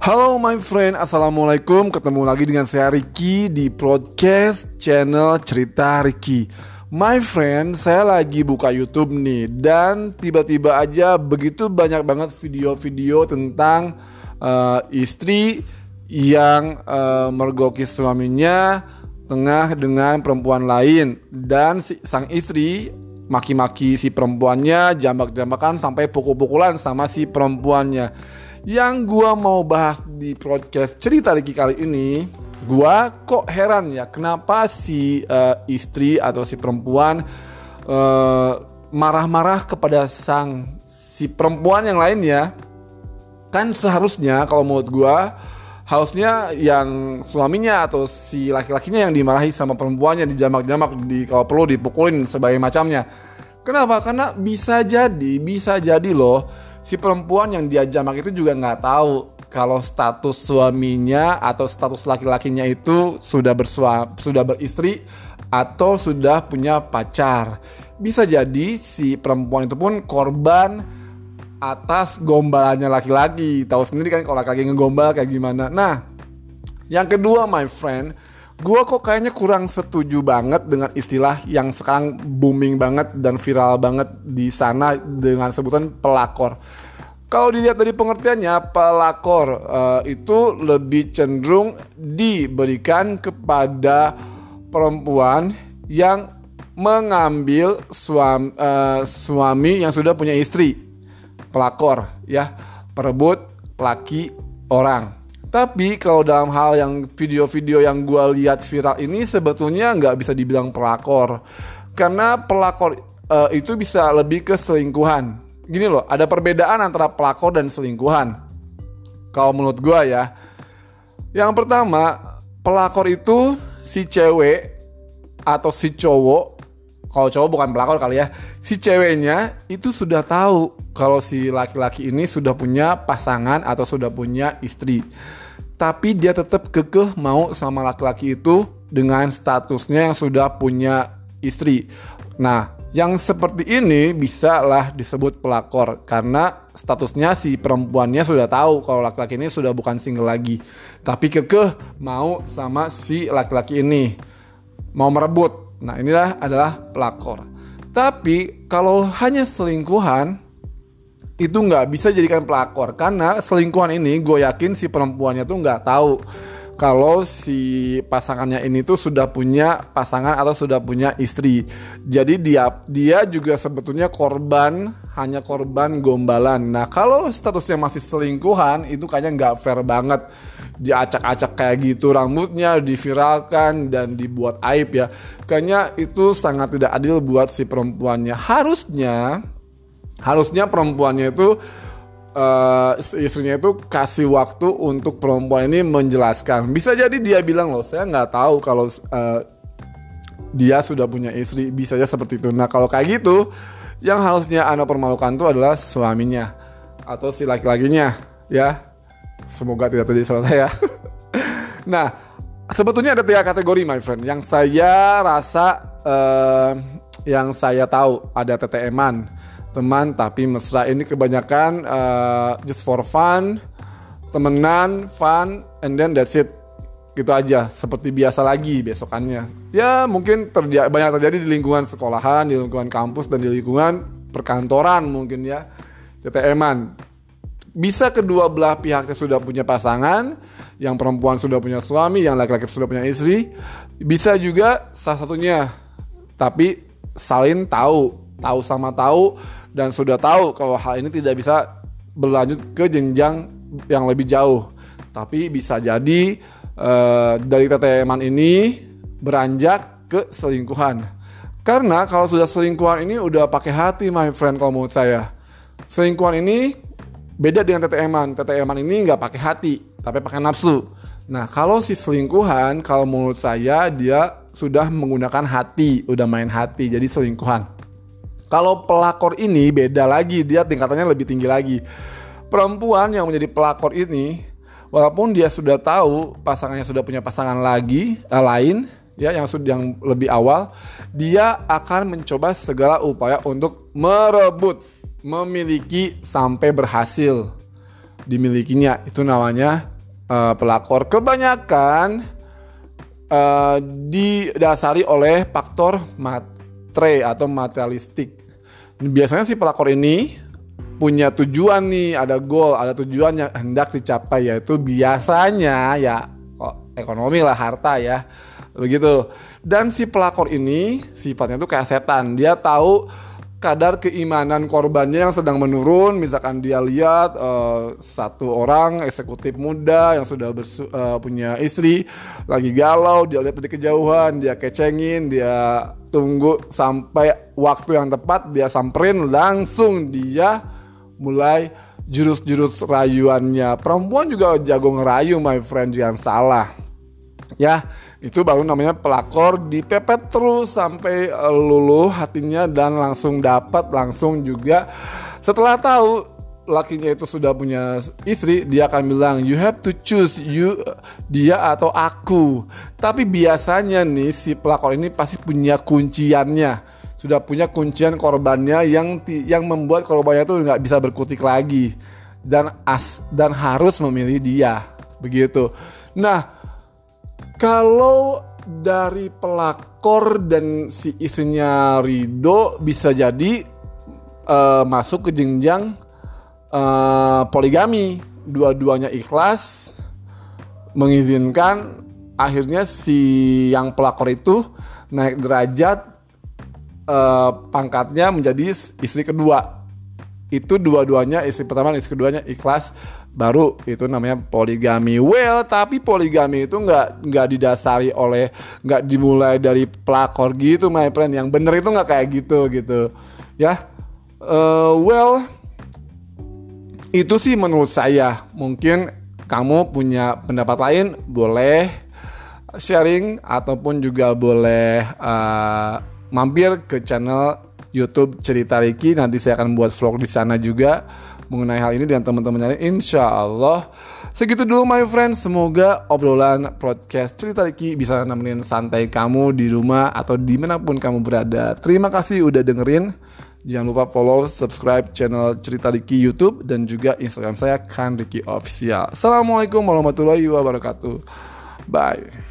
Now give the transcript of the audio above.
Halo my friend, Assalamualaikum. Ketemu lagi dengan saya Ricky di podcast channel Cerita Ricky. My friend, saya lagi buka YouTube nih Dan tiba-tiba aja begitu banyak banget video-video tentang uh, istri yang uh, mergoki suaminya tengah dengan perempuan lain. Dan si, sang istri maki-maki si perempuannya, jambak-jambakan sampai pukul-pukulan sama si perempuannya yang gua mau bahas di podcast cerita Ricky kali ini, gua kok heran ya kenapa si uh, istri atau si perempuan marah marah-marah kepada sang si perempuan yang lainnya. Kan seharusnya kalau menurut gua harusnya yang suaminya atau si laki-lakinya yang dimarahi sama perempuannya dijamak-jamak di kalau perlu dipukulin sebagai macamnya. Kenapa? Karena bisa jadi, bisa jadi loh si perempuan yang dia jamak itu juga nggak tahu kalau status suaminya atau status laki-lakinya itu sudah bersuami, sudah beristri atau sudah punya pacar. Bisa jadi si perempuan itu pun korban atas gombalannya laki-laki. Tahu sendiri kan kalau laki-laki ngegombal kayak gimana. Nah, yang kedua my friend, gue kok kayaknya kurang setuju banget dengan istilah yang sekarang booming banget dan viral banget di sana dengan sebutan pelakor. Kalau dilihat dari pengertiannya, pelakor uh, itu lebih cenderung diberikan kepada perempuan yang mengambil suami, uh, suami yang sudah punya istri. Pelakor, ya, perebut laki orang. Tapi kalau dalam hal yang video-video yang gue lihat viral ini sebetulnya nggak bisa dibilang pelakor. Karena pelakor uh, itu bisa lebih ke selingkuhan. Gini loh, ada perbedaan antara pelakor dan selingkuhan. Kalau menurut gue ya. Yang pertama, pelakor itu si cewek atau si cowok kalau cowok bukan pelakor kali ya si ceweknya itu sudah tahu kalau si laki-laki ini sudah punya pasangan atau sudah punya istri tapi dia tetap kekeh mau sama laki-laki itu dengan statusnya yang sudah punya istri. Nah, yang seperti ini bisa lah disebut pelakor karena statusnya si perempuannya sudah tahu kalau laki-laki ini sudah bukan single lagi. Tapi kekeh mau sama si laki-laki ini. Mau merebut. Nah, inilah adalah pelakor. Tapi kalau hanya selingkuhan itu nggak bisa jadikan pelakor karena selingkuhan ini gue yakin si perempuannya tuh nggak tahu kalau si pasangannya ini tuh sudah punya pasangan atau sudah punya istri. Jadi dia dia juga sebetulnya korban hanya korban gombalan. Nah kalau statusnya masih selingkuhan itu kayaknya nggak fair banget diacak-acak kayak gitu rambutnya diviralkan dan dibuat aib ya. Kayaknya itu sangat tidak adil buat si perempuannya. Harusnya harusnya perempuannya itu uh, istrinya itu kasih waktu untuk perempuan ini menjelaskan. Bisa jadi dia bilang loh, saya nggak tahu kalau uh, dia sudah punya istri, bisa aja seperti itu. Nah kalau kayak gitu, yang harusnya anda permalukan itu adalah suaminya atau si laki-lakinya, ya. Semoga tidak terjadi salah saya. nah, sebetulnya ada tiga kategori, my friend, yang saya rasa, uh, yang saya tahu ada TTM-an teman tapi mesra. Ini kebanyakan uh, just for fun temenan fun and then that's it. Gitu aja seperti biasa lagi besokannya. Ya mungkin terjadi banyak terjadi di lingkungan sekolahan di lingkungan kampus dan di lingkungan perkantoran mungkin ya TTM-an bisa kedua belah pihaknya sudah punya pasangan yang perempuan sudah punya suami yang laki-laki sudah punya istri bisa juga salah satunya. Tapi saling tahu tahu sama tahu dan sudah tahu kalau hal ini tidak bisa berlanjut ke jenjang yang lebih jauh. Tapi bisa jadi uh, dari teteman ini beranjak ke selingkuhan. Karena kalau sudah selingkuhan ini udah pakai hati my friend kalau menurut saya. Selingkuhan ini beda dengan teteman. Teteman ini nggak pakai hati, tapi pakai nafsu. Nah kalau si selingkuhan, kalau menurut saya dia sudah menggunakan hati, udah main hati, jadi selingkuhan. Kalau pelakor ini beda lagi, dia tingkatannya lebih tinggi lagi. Perempuan yang menjadi pelakor ini, walaupun dia sudah tahu pasangannya sudah punya pasangan lagi eh, lain, ya yang sudah yang lebih awal, dia akan mencoba segala upaya untuk merebut, memiliki sampai berhasil dimilikinya. Itu namanya uh, pelakor kebanyakan uh, didasari oleh faktor matre atau materialistik. Biasanya si pelakor ini punya tujuan nih, ada goal, ada tujuan yang hendak dicapai yaitu biasanya ya kok ekonomi lah harta ya. Begitu. Dan si pelakor ini sifatnya tuh kayak setan. Dia tahu kadar keimanan korbannya yang sedang menurun. Misalkan dia lihat uh, satu orang eksekutif muda yang sudah bersu uh, punya istri lagi galau dia lihat dari kejauhan dia kecengin dia tunggu sampai waktu yang tepat dia samperin langsung dia mulai jurus-jurus rayuannya. Perempuan juga jago ngerayu my friend jangan salah ya itu baru namanya pelakor dipepet terus sampai eh, luluh hatinya dan langsung dapat langsung juga. Setelah tahu lakinya itu sudah punya istri dia akan bilang you have to choose you dia atau aku. Tapi biasanya nih si pelakor ini pasti punya kunciannya. Sudah punya kuncian korbannya yang yang membuat korbannya itu nggak bisa berkutik lagi dan as dan harus memilih dia. Begitu. Nah kalau dari pelakor dan si istrinya Rido bisa jadi uh, masuk ke jenjang uh, poligami. Dua-duanya ikhlas mengizinkan akhirnya si yang pelakor itu naik derajat uh, pangkatnya menjadi istri kedua. Itu dua-duanya istri pertama dan istri keduanya ikhlas baru itu namanya poligami. Well, tapi poligami itu nggak nggak didasari oleh nggak dimulai dari pelakor gitu, my friend. Yang bener itu nggak kayak gitu gitu, ya. Uh, well, itu sih menurut saya. Mungkin kamu punya pendapat lain, boleh sharing ataupun juga boleh uh, mampir ke channel YouTube Cerita Riki. Nanti saya akan buat vlog di sana juga mengenai hal ini dengan teman-teman lain. Insya Allah. Segitu dulu my friend. Semoga obrolan podcast cerita Riki bisa nemenin santai kamu di rumah atau di mana pun kamu berada. Terima kasih udah dengerin. Jangan lupa follow, subscribe channel Cerita Riki YouTube dan juga Instagram saya Kan Riki Official. Assalamualaikum warahmatullahi wabarakatuh. Bye.